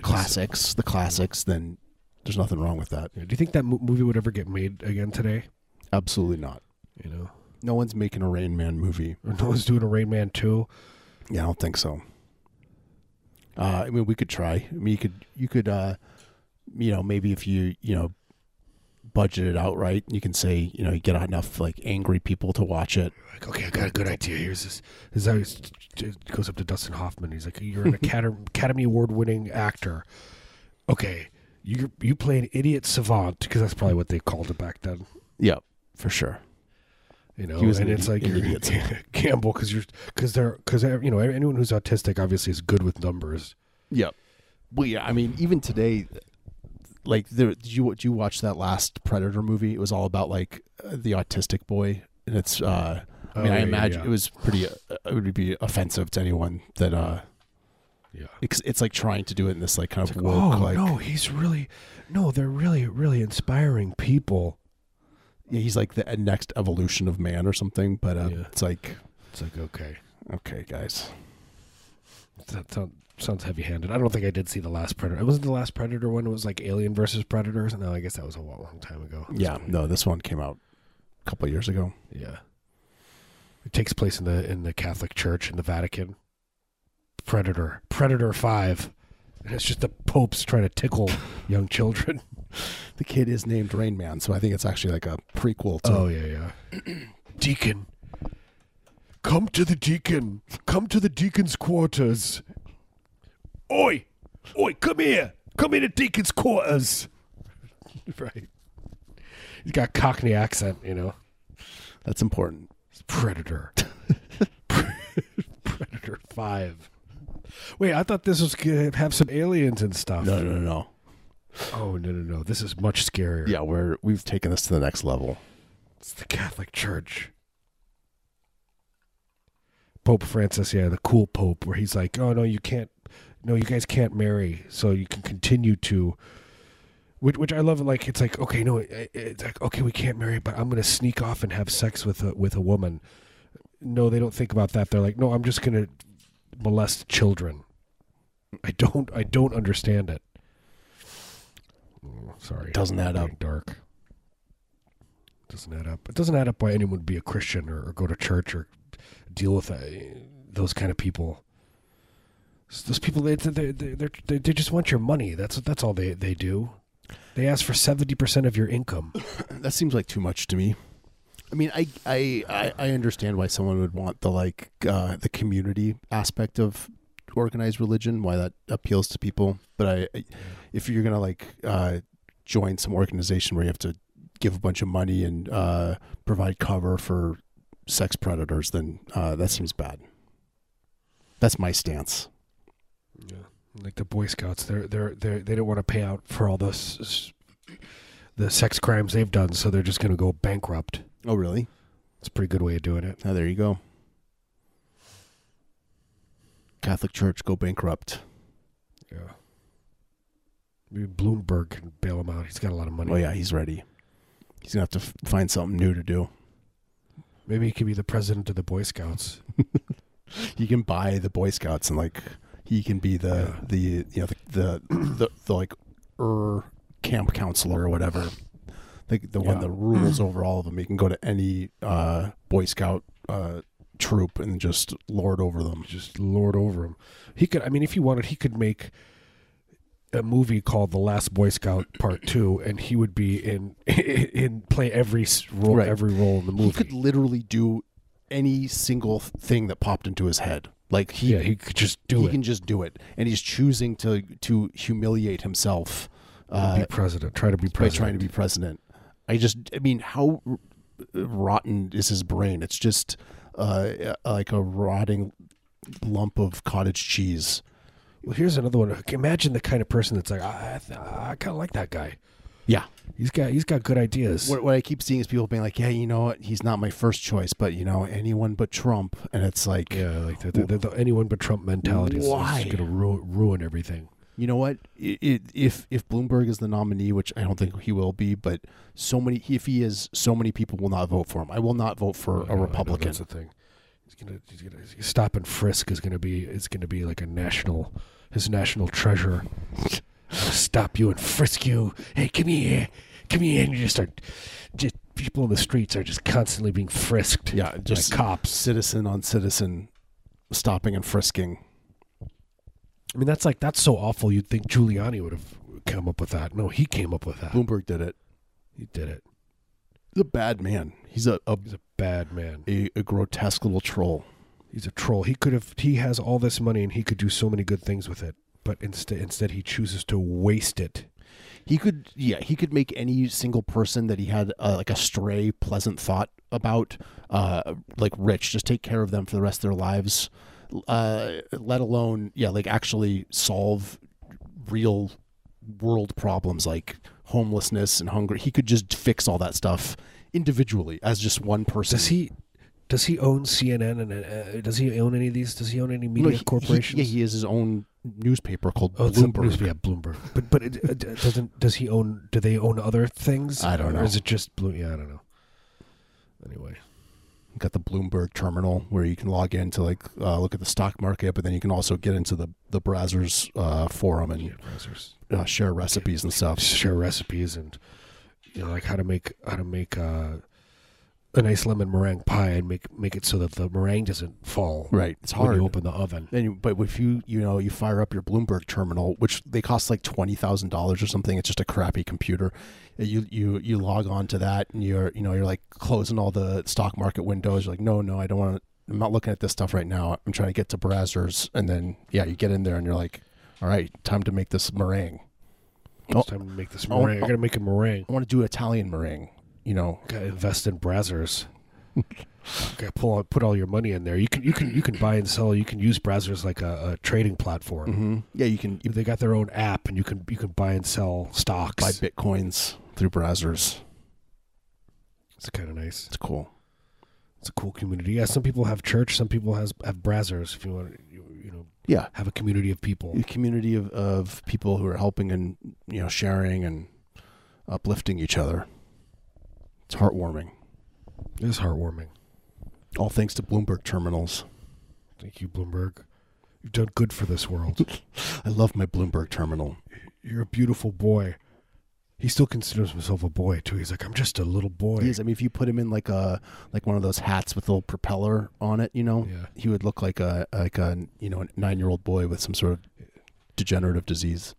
classics, the classics, then there's nothing wrong with that. Yeah, Do you think that mo- movie would ever get made again today? Absolutely not. You know, No one's making a Rain Man movie. or no one's doing a Rain Man two. Yeah, I don't think so. Uh, I mean, we could try. I mean, you could, you could, uh, you know, maybe if you, you know, budget it out right, you can say, you know, you get enough like angry people to watch it. Like, okay, I got a good idea. Here's this. This is how he goes up to Dustin Hoffman. He's like, "You're an Academy Award winning actor. Okay, you you play an idiot savant because that's probably what they called it back then. Yeah, for sure. You know, and an it's like you're idiot gamble because you're because they're because eh, you know anyone who's autistic obviously is good with numbers. Yeah. Well, yeah. I mean, even today, like, there, did you did you watch that last Predator movie? It was all about like uh, the autistic boy, and it's. uh I mean, Oh, I imagine yeah. it was pretty. Uh, it would be offensive to anyone that uh Yeah. It's, it's like trying to do it in this like kind of woke oh like no, he's really no. They're really really inspiring people. yeah, he's like the next evolution of man or something. But uh, Yeah. it's like It's like okay, okay, guys, that sound, sounds heavy handed. I don't think I did see the last Predator. It wasn't the last Predator one. It was like Alien versus Predators. No, I guess that was a long, long time ago. yeah, no, this one came out a couple of years ago. Yeah. It takes place in the in the Catholic Church in the Vatican. Predator. Predator 5. And it's just the popes trying to tickle young children. The kid is named Rain Man, so I think it's actually like a prequel to. Oh yeah, yeah. deacon. Come to the deacon. Come to the deacon's quarters. Oi! Oi, come here. Come into deacon's quarters. right. He's got Cockney accent, you know. That's important. Predator. Predator 5. Wait, I thought this was going to have some aliens and stuff. No, no, no, no. Oh, no, no, no. This is much scarier. Yeah, we're we've taken this to the next level. It's the Catholic Church. Pope Francis, yeah, the cool pope, where he's like, oh, no, you can't, no, you guys can't marry, so you can continue to. Which, which I love. Like it's like okay, no, it- it's like okay, we can't marry, but I'm gonna sneak off and have sex with a with a woman. No, they don't think about that. They're like, no, I'm just gonna molest children. I don't, I don't understand it. Oh, sorry, Doesn't add up. Dark. Doesn't add up. It doesn't add up why anyone would be a Christian or, or go to church or deal with uh, those kind of people. Those people, they they they they they they just want your money. That's that's all they they do. They ask for seventy percent of your income. That seems like too much to me. I mean, I I I, I understand why someone would want the like uh, the community aspect of organized religion, why that appeals to people. But I, I if you're gonna like uh, join some organization where you have to give a bunch of money and uh, provide cover for sex predators, then uh, that seems bad. That's my stance. Yeah, like the Boy Scouts, they're they're they they don't want to pay out for all the the sex crimes they've done, so they're just going to go bankrupt. Oh, really? It's a pretty good way of doing it. Oh, there you go. Catholic Church go bankrupt. Yeah. Maybe Bloomberg can bail him out. He's got a lot of money. Oh yeah, he's ready. He's gonna have to f- find something new to do. Maybe he could be the president of the Boy Scouts. He can buy the Boy Scouts and like he can be the Yeah. the you know the the, the, the like er camp counselor or whatever. The the one that rules over all of them. He can go to any uh, Boy Scout uh, troop and just lord over them. Just lord over them He could. I mean, if he wanted, he could make a movie called The Last Boy Scout Part Two, and he would be in in play every role, Right. every role in the movie. He could literally do any single thing that popped into his head. Like he yeah, he could just do he it. can just do it, and he's choosing to to humiliate himself uh, be president. Try to be by president. trying to be president. I just, I mean, how rotten is his brain? It's just uh, like a rotting lump of cottage cheese. Well, here's another one. Imagine the kind of person that's like, I, I, I kind of like that guy. Yeah. He's got he's got good ideas. What, what I keep seeing is people being like, "Yeah, you know what? He's not my first choice, but you know, anyone but Trump." And it's like, Yeah, like the, the, the, the anyone but Trump mentality is, Why? going to ru- ruin everything. you know what? I i if if Bloomberg is the nominee, which I don't think he will be, but so many, if he is, so many people will not vote for him. I will not vote for I know, I a know, Republican. That's the thing. He's gonna, he's gonna stop and frisk is gonna be it's gonna be like a national his national treasure. Stop you and frisk you. Hey, come here, come here, and you just start. Just people in the streets are just constantly being frisked. Yeah, just cops. citizen on citizen, stopping and frisking. I mean, that's like that's so awful. You'd think Giuliani would have come up with that. No, he came up with that. Bloomberg did it. He did it. He's a bad man. He's a a, He's a bad man. a, a grotesque little troll. He's a troll. He could have. He has all this money and he could do so many good things with it. But instead, instead he chooses to waste it. He could, yeah, he could make any single person that he had uh, like a stray, pleasant thought about, uh, like rich. Just take care of them for the rest of their lives. Uh, let alone, yeah, like actually solve real world problems like homelessness and hunger. He could just fix all that stuff individually as just one person. Does he? Does he own CNN and uh, does he own any of these? Does he own any media he- he- corporations? yeah, he is his own newspaper called Oh, Bloomberg. news- yeah, Bloomberg. But but it, it doesn't. Does he own? Do they own other things? I don't Or know. is it just Blue? Yeah, I don't know. Anyway, got the Bloomberg terminal where you can log in to like uh, look at the stock market, but then you can also get into the the Brazzers uh, forum and yeah, browsers uh, share recipes and stuff. share recipes and you know like how to make how to make uh, a nice lemon meringue pie and make make it so that the meringue doesn't fall. Right, it's hard. when you open the oven. And you, but if you you know you fire up your Bloomberg terminal, which they cost like twenty thousand dollars or something, it's just a crappy computer. You you you log on to that and you're you know you're like closing all the stock market windows. You're like, no, no, I don't want to. I'm not looking at this stuff right now. I'm trying to get to Brazzers, and then yeah, you get in there and you're like, all right, time to make this meringue. Oh. It's time to make this Oh, meringue. oh. I gotta make a meringue. I want to do Italian meringue. You know, invest in Brazzers. gotta pull out, put all your money in there. You can you can you can buy and sell. You can use Brazzers like a, a trading platform. hmm yeah, you can you They got their own app, and you can you can buy and sell stocks. buy bitcoins through Brazzers. It's kind of nice. It's cool. It's a cool community. Yeah, some people have church. Some people has have Brazzers. If you want, you, you know, Yeah, have a community of people. a community of, of people who are helping and you know sharing and uplifting each other. It's heartwarming. It is heartwarming. All thanks to Bloomberg terminals. Thank you, Bloomberg. You've done good for this world. I love my Bloomberg terminal. You're a beautiful boy. He still considers himself a boy too. He's like, I'm just a little boy. He is. I mean, if you put him in like a like one of those hats with a little propeller on it, you know, Yeah. he would look like a like a you know a nine year old boy with some sort of degenerative disease.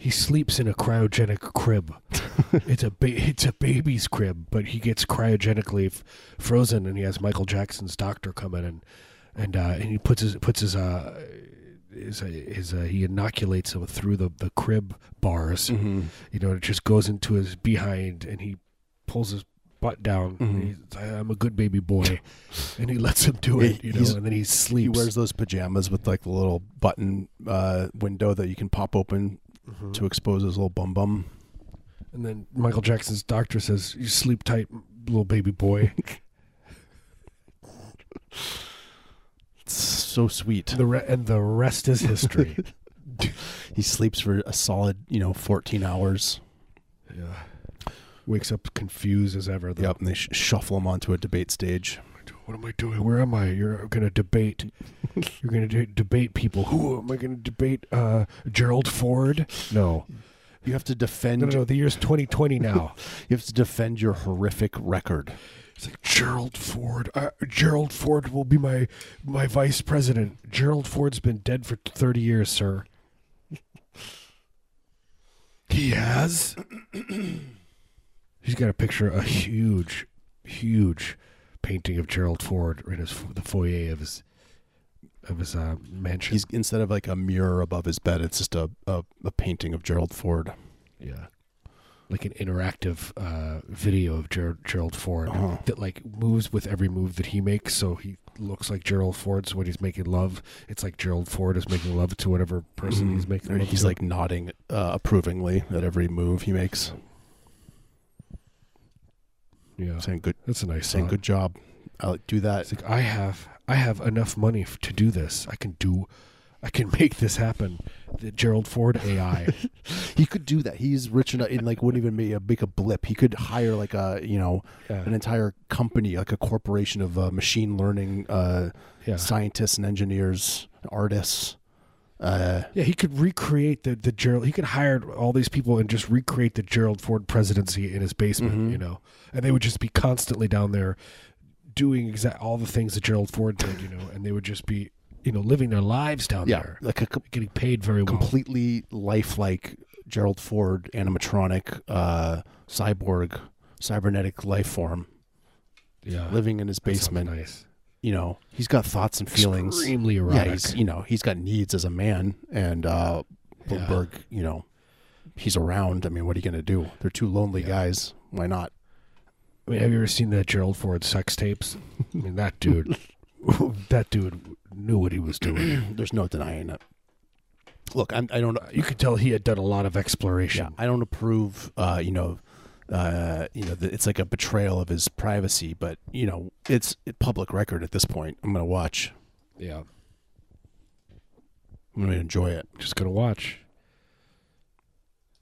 He sleeps in a cryogenic crib. it's a ba- it's a baby's crib, but he gets cryogenically f- frozen, and he has Michael Jackson's doctor come in and and uh, and he puts his puts his uh his, uh, his uh, he inoculates him through the the crib bars. Mm-hmm. You know, it just goes into his behind, and he pulls his butt down. and Mhm. he's, I'm a good baby boy, and he lets him do it. You know, and then he sleeps. He wears those pajamas with like the little button uh, window that you can pop open Mhm. to expose his little bum bum. And then Michael Jackson's doctor says, "You sleep tight, little baby boy." It's so sweet. the re- and the rest is history. He sleeps for a solid, you know, 14 hours. yeah. Wakes up confused as ever. Though. Yep, and they sh- shuffle him onto a debate stage. What am I doing? Where am I? You're going to debate. You're going to debate people. Who am I going to debate? Uh, Gerald Ford? No. You have to defend. No, no, no. The year's 2020 now. You have to defend your horrific record. It's like Gerald Ford. Uh, Gerald Ford will be my my vice president. Gerald Ford's been dead for 30 years, sir. He has. He's got a picture, a huge, huge painting of Gerald Ford in his the foyer of his of his uh, mansion. He's instead of like a mirror above his bed, it's just a a, a painting of Gerald Ford. yeah, like an interactive uh, video of Ger- Gerald Ford Uh-huh. that like moves with every move that he makes, so he looks like Gerald Ford. So when he's making love, it's like Gerald Ford is making love to whatever person he's making he's to. like nodding uh, approvingly at every move he makes, yeah, saying good, that's a nice saying thought. good job. I'll do that. It's like I have I have enough money f- to do this. I can do I can make this happen. The Gerald Ford AI. He could do that. He's rich enough and like wouldn't even make a, make a blip. He could hire like a you know yeah. an entire company, like a corporation of uh, machine learning uh, yeah. scientists and engineers, artists. Uh, Yeah, he could recreate the the Gerald. He could hire all these people and just recreate the Gerald Ford presidency in his basement. Mhm. You know, and they would just be constantly down there doing exact all the things that Gerald Ford did. You know, and they would just be you know living their lives down yeah, there, like a getting paid very well. completely lifelike Gerald Ford animatronic uh, cyborg cybernetic life form yeah, living in his basement. Nice, You know, he's got thoughts and feelings. extremely Yeah, he's you know he's got needs as a man, and uh, Yeah. Bloomberg, you know, he's around. I mean, what are you gonna do? They're two lonely Yeah. guys. Why not? I mean, have you ever seen that Gerald Ford sex tapes? I mean, that dude, that dude knew what he was doing. There's no denying it. Look, I'm, I don't. You could tell he had done a lot of exploration. Yeah, I don't approve. Uh, you know, uh, you know, the, it's like a betrayal of his privacy. But you know, it's public record at this point. I'm gonna watch. Yeah. I'm gonna enjoy it. Just gonna watch.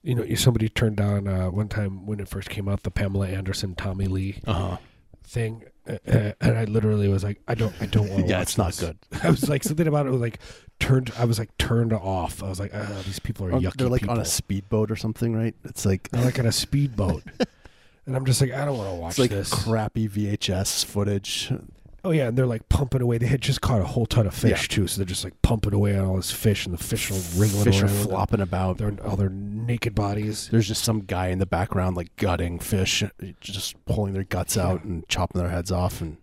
You know, somebody turned down uh, one time when it first came out the Pamela Anderson Tommy Lee Uh huh. thing, uh, uh, and I literally was like, I don't, I don't want to. Yeah, it's not this. good. I was like something about it was like turned. I was like turned off. I was like, oh, these people are Oh, yucky. They're like on a speedboat or something, right? It's like They're like on a speedboat, and I'm just like, I don't want to watch it's like this. crappy VHS footage. Oh yeah, and they're like pumping away. They had just caught a whole ton of fish too, so they're just like pumping away on all this fish, and the fish are wriggling Fish are flopping about. Their all their naked bodies. There's just some guy in the background like gutting fish, just pulling their guts out and chopping their heads off, and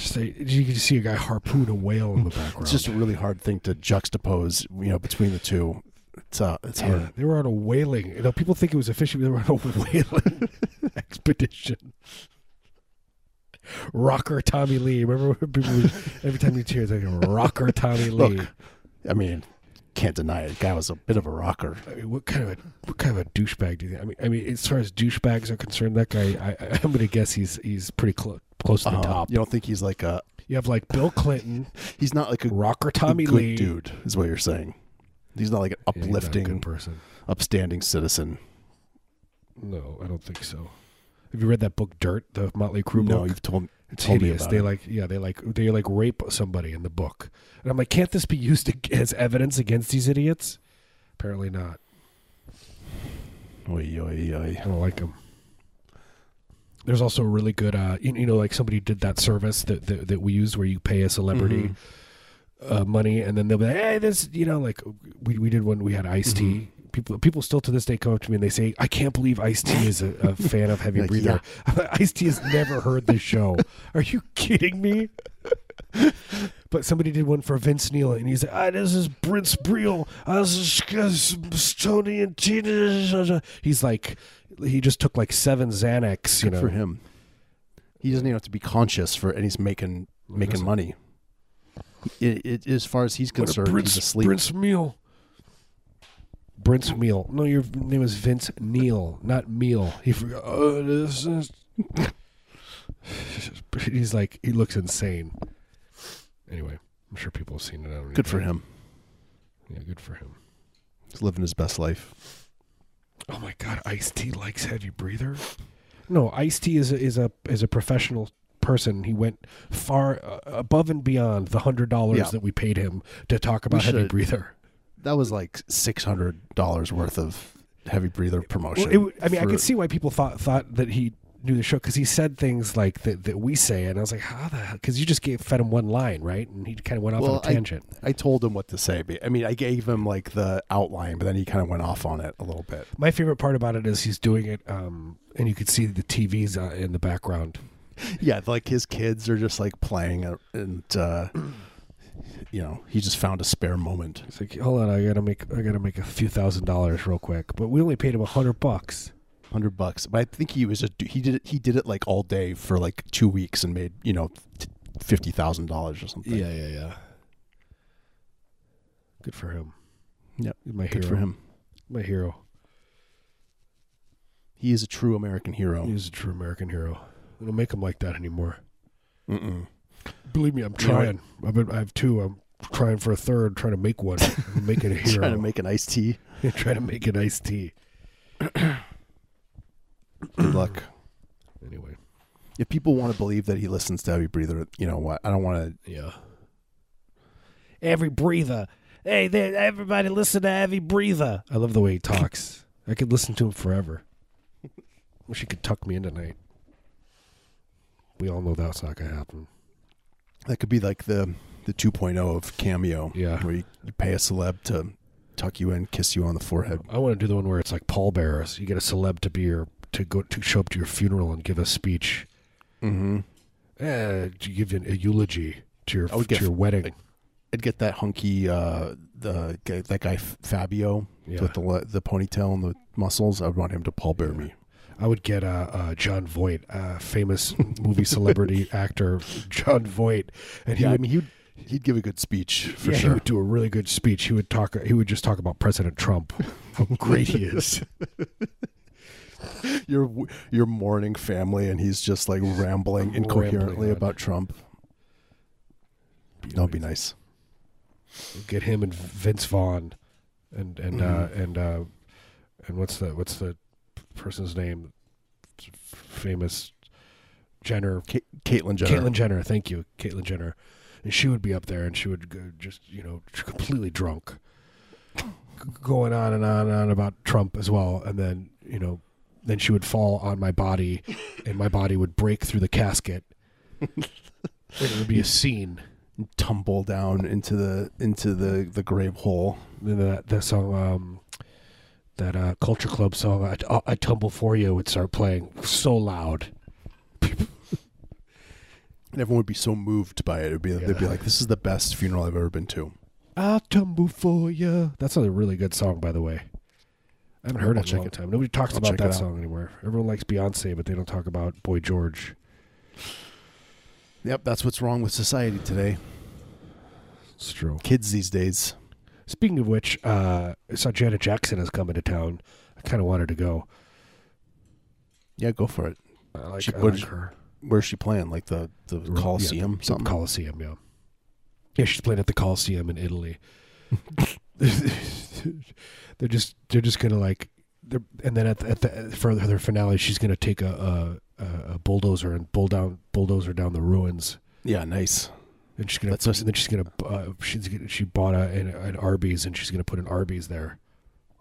Just a, you can see a guy harpoon a whale in the background. it's just a really hard thing to juxtapose, you know, between the two. It's uh, it's Yeah, hard. they were on a whaling. You know, people think it was a fishing. They were on a whaling expedition. Rocker Tommy Lee. Remember when people would, every time you hear it's like Rocker Tommy Lee. Look, I mean, can't deny it. Guy was a bit of a rocker. I mean, what kind of a what kind of a douchebag do you think? I mean, I mean, as far as douchebags are concerned, that guy, I, I'm going to guess he's he's pretty close close to the top. You don't think he's like a? You have like Bill Clinton, He's not like a, Rocker a Tommy good Lee, dude. Is what you're saying? He's not like an Yeah, he's not a uplifting, good person. upstanding citizen. No, I don't think so. Have you read that book, Dirt, the Motley Crue No, book? you've told me. It's told me hideous. about They it. like, yeah, they like, they like rape somebody in the book, and I'm like, can't this be used ag- as evidence against these idiots? Apparently not. Oy, oy, oy. I don't like them. There's also a really good, uh, you, you know, like somebody did that service that, that that we use where you pay a celebrity Mhm. uh, money, and then they'll be like, hey, this, you know, like we we did when we had Ice T. Mm-hmm. People people still to this day come up to me and they say, I can't believe Ice T is a, a fan of Heavy Like, Breather. Ice T has never heard this show. Are you kidding me? But somebody did one for Vince Neil, and he's like, ah, "This is Prince Breel. Ah, This is Tony and Tina." He's like, he just took like seven Xanax, you Good know. for him. He doesn't even have to be conscious for, and he's making making money. It, it, as far as he's concerned, Prince, he's asleep. Prince Meal. Prince Meal. No, your name is Vince Neil, not Meal. He forgot. Oh, this is. He's like he looks insane. Anyway, I'm sure people have seen it. I don't Good need for him. Yeah, good for him. He's living his best life. Oh my God, Ice T likes heavy breather. No, Ice T is a, is a is a professional person. He went far uh, above and beyond the hundred dollars Yeah. that we paid him to talk about heavy breather. That was like six hundred dollars worth of heavy breather promotion. Well, it, I mean, I could see why people thought thought that he knew the show because he said things like that that we say, and I was like, how the hell? Because you just gave fed him one line, right? And he kind of went off Well, on a tangent. I told him what to say. But, I mean, I gave him like the outline, but then he kind of went off on it a little bit. My favorite part about it is he's doing it, um, and you could see the TVs uh, in the background. Yeah, like his kids are just like playing, uh, and uh, you know, he just found a spare moment. He's like, hold on, I gotta make I gotta make a few thousand dollars real quick, but we only paid him a hundred bucks. Hundred bucks, but I think he was just he did it. He did it like all day for like two weeks and made you know fifty thousand dollars or something. yeah, yeah. Yeah. Good for him. Yep. He's my good hero. for him. My hero. He is a true American hero. He's a true American hero. They don't make him like that anymore. Mm-mm. Believe me, I'm You know what? trying. I've been, I have two. I'm trying for a third. Trying to make one. I'm making a hero. Trying to make an iced tea. trying to make an iced tea. Good luck. Anyway, If people want to believe that he listens to every Breather, you know what? I don't want to. yeah. Every breather. Hey, there, everybody, listen to every Breather. I love the way he talks. I could listen to him forever. Wish he could tuck me in tonight. We all know that's not gonna happen. That could be like the the 2.0 of Cameo. Yeah. Where you, you pay a celeb to tuck you in, kiss you on the forehead. I want to do the one where it's like pallbearers. You get a celeb to be your to go to show up to your funeral and give a speech. Mm-hmm. Eh, to give you a eulogy to your I to get- your wedding. I'd get that hunky, uh, the guy, that guy Fabio Yeah. with the the ponytail and the muscles. I would want him to pallbear me. I would get uh, uh, Jon Voight, uh, famous movie celebrity actor Jon Voight, and he Yeah, I would, mean he'd he'd give a good speech for yeah, he sure. would do a really good speech. He would talk. He would just talk about President Trump, how great he is. your your mourning family, and he's just like rambling incoherently Rambling about Trump. That would be nice. Get him and Vince Vaughn, and and uh, Mhm. and uh, and what's the what's the person's name? Famous Jenner, Ka- Caitlyn Jenner. Caitlyn Jenner. Thank you, Caitlyn Jenner. And she would be up there, and she would go just you know completely drunk, going on and on and on about Trump as well, and then you know, then she would fall on my body, and my body would break through the casket. and it would be a scene. tumble down into the into the the grave hole. That that song, um, that uh, Culture Club song, I, I tumble for you, would start playing so loud. And everyone would be so moved by it. It'd be, They'd be like, "This is the best funeral I've ever been to." I'll tumble for you. That's a really good song, by the way. I haven't heard I'll it in a long time. Nobody talks I'll about that song anymore. Everyone likes Beyonce, but they don't talk about Boy George. Yep, that's what's wrong with society today. It's true. Kids these days. Speaking of which, uh, I saw Janet Jackson is coming to town. I kind of wanted to go. Yeah, go for it. I like, She- I like her. Where's she playing? Like the the Coliseum, the- the something. Coliseum, yeah. Yeah, she's playing at the Coliseum in Italy. they're just they're just gonna like, they're, and then at the, at the for their finale, she's gonna take a, a a bulldozer and bull down bulldozer down the ruins. yeah, nice. And she's gonna, That's and then she's gonna, uh, she's gonna, she bought a, an, an Arby's and she's gonna put an Arby's there.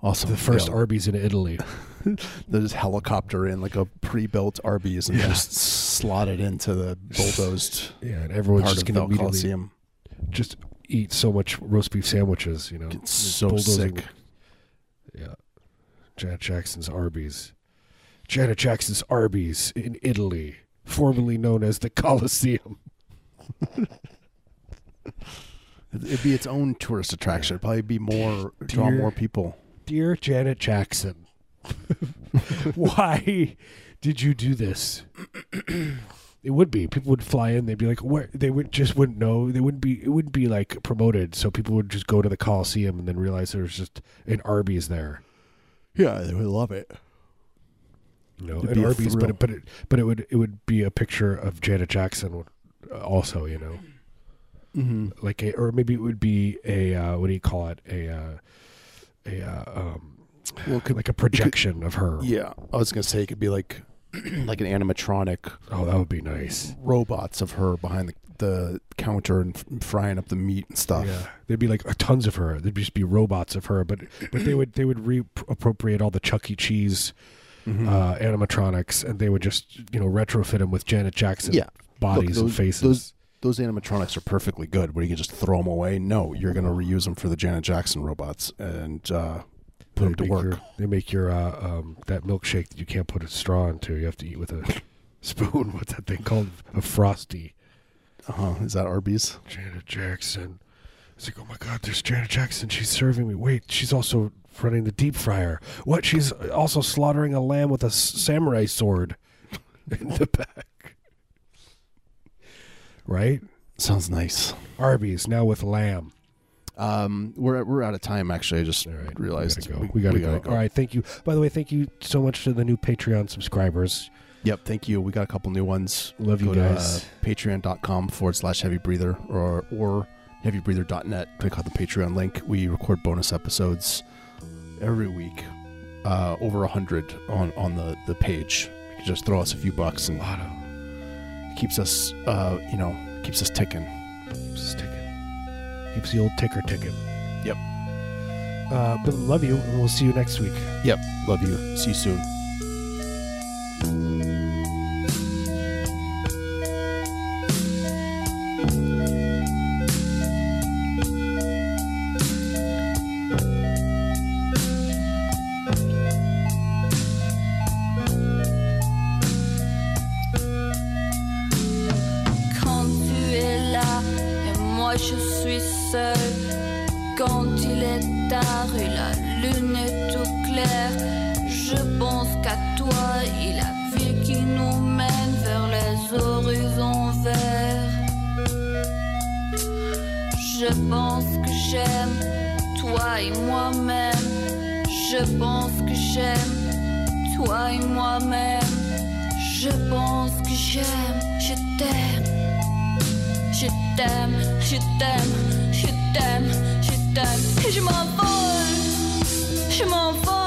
Awesome. The first Yeah, Arby's in Italy. they just helicopter in like a pre-built Arby's and Yeah. just slot it into the bulldozed Yeah, and everyone's just gonna the immediately Coliseum. just eat so much roast beef sandwiches. You know, Just so bulldozing- sick. Yeah, Janet Jackson's Arby's. Janet Jackson's Arby's in Italy, formerly known as the Coliseum. It'd be its own tourist attraction. It'd probably be more draw more people. Dear Janet Jackson, why did you do this? It would be people would fly in. They'd be like, "Where?" They would just wouldn't know. They wouldn't be. It wouldn't be like promoted. So people would just go to the Coliseum and then realize there's just an Arby's there. Yeah, they would love it. You know, It'd an Arby's, but it, but it, but it would it would be a picture of Janet Jackson, also. You know, Mm-hmm. like a, or maybe it would be a uh, what do you call it? A uh, a uh, um, Well, could, like a projection of her. yeah, I was gonna say it could be like like an animatronic Oh, that would be nice. robots of her behind the, the counter and f- frying up the meat and stuff. Yeah, there'd be like tons of her. There'd just be robots of her, but but they would they would reappropriate all the Chuck E. Cheese Mhm. uh, animatronics, and they would just you know retrofit them with Janet Jackson Yeah. bodies Look, and faces. those- Those animatronics are perfectly good. Where you can just throw them away. No, you're gonna reuse them for the Janet Jackson robots and uh, put them They to make work. Your, they make your uh, um, that milkshake that you can't put a straw into. You have to eat with a spoon. What's that thing called? A frosty. Uh-huh. Is that Arby's? Janet Jackson. It's like, oh my God, there's Janet Jackson. She's serving me. Wait, she's also running the deep fryer. What? She's also slaughtering a lamb with a samurai sword in the back. Right? Sounds nice. Arby's now with lamb. Um, we're we're out of time. Actually, I just right, realized we gotta go. We gotta, go. All right, thank you. By the way, thank you so much to the new Patreon subscribers. Yep. Thank you. We got a couple new ones. Love you Go guys. to uh, patreon.com forward slash heavy breather or or heavybreather.net. Click on the Patreon link. We record bonus episodes every week. Uh, over a hundred on on the the page. You can just throw us a few bucks and Lotto. keeps us uh you know keeps us ticking. Keeps us ticking. Keeps the old ticker ticking. Yep. Uh, but love you, and we'll see you next week. Yep. Love you. See you soon. Quand tu es là et moi je Quand il est tard et la lune est tout claire, je pense qu'à toi et la vie qui nous mène vers les horizons verts. Je pense que j'aime toi et moi-même. Je pense que j'aime toi et moi-même. Je pense que j'aime, je t'aime. Je t'aime, je t'aime. them, shoot them. Je m'en vole, je m'en vole.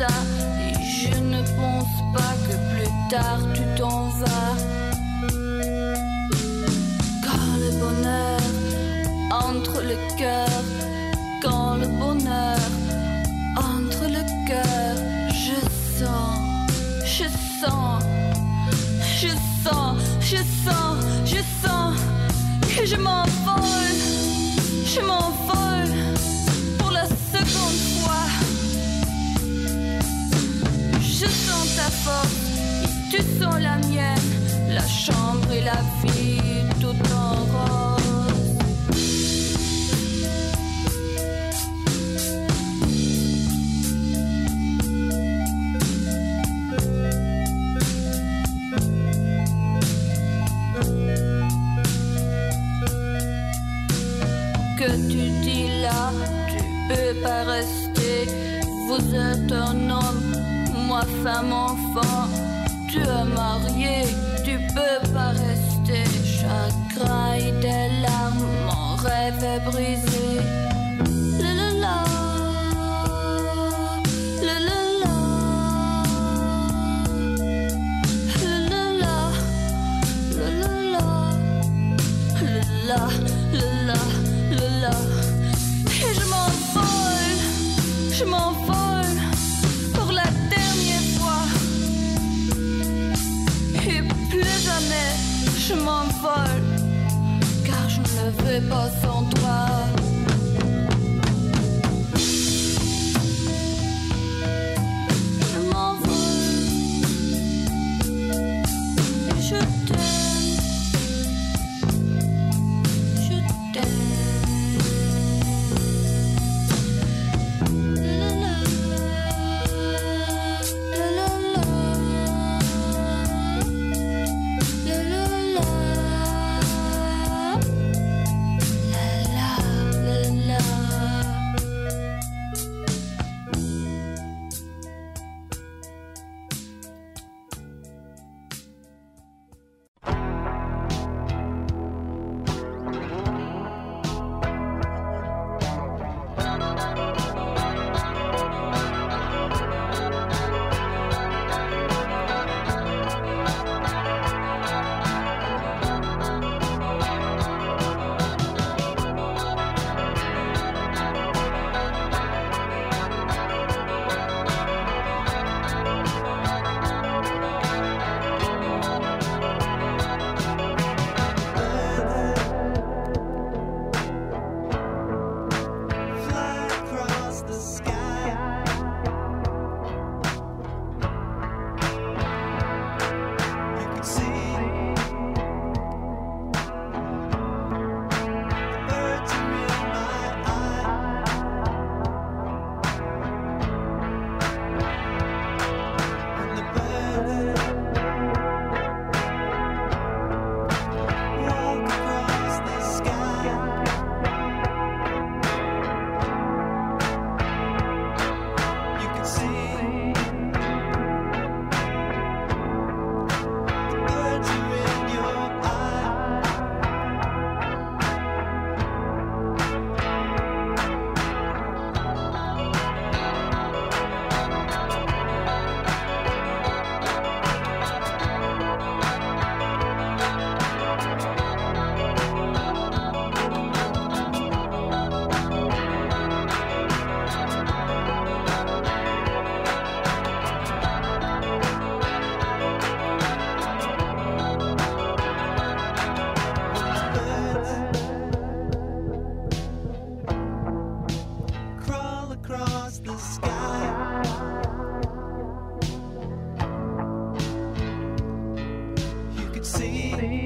Et je ne pense pas que plus tard tu t'en vas. Quand le bonheur entre le cœur, quand le bonheur entre le cœur, je sens, je sens, je sens, je sens, je sens que je m'envole, je m'envole. Que tu dis là, tu peux pas rester. Vous êtes un homme, moi femme enfant, tu es marié, tu peux. see.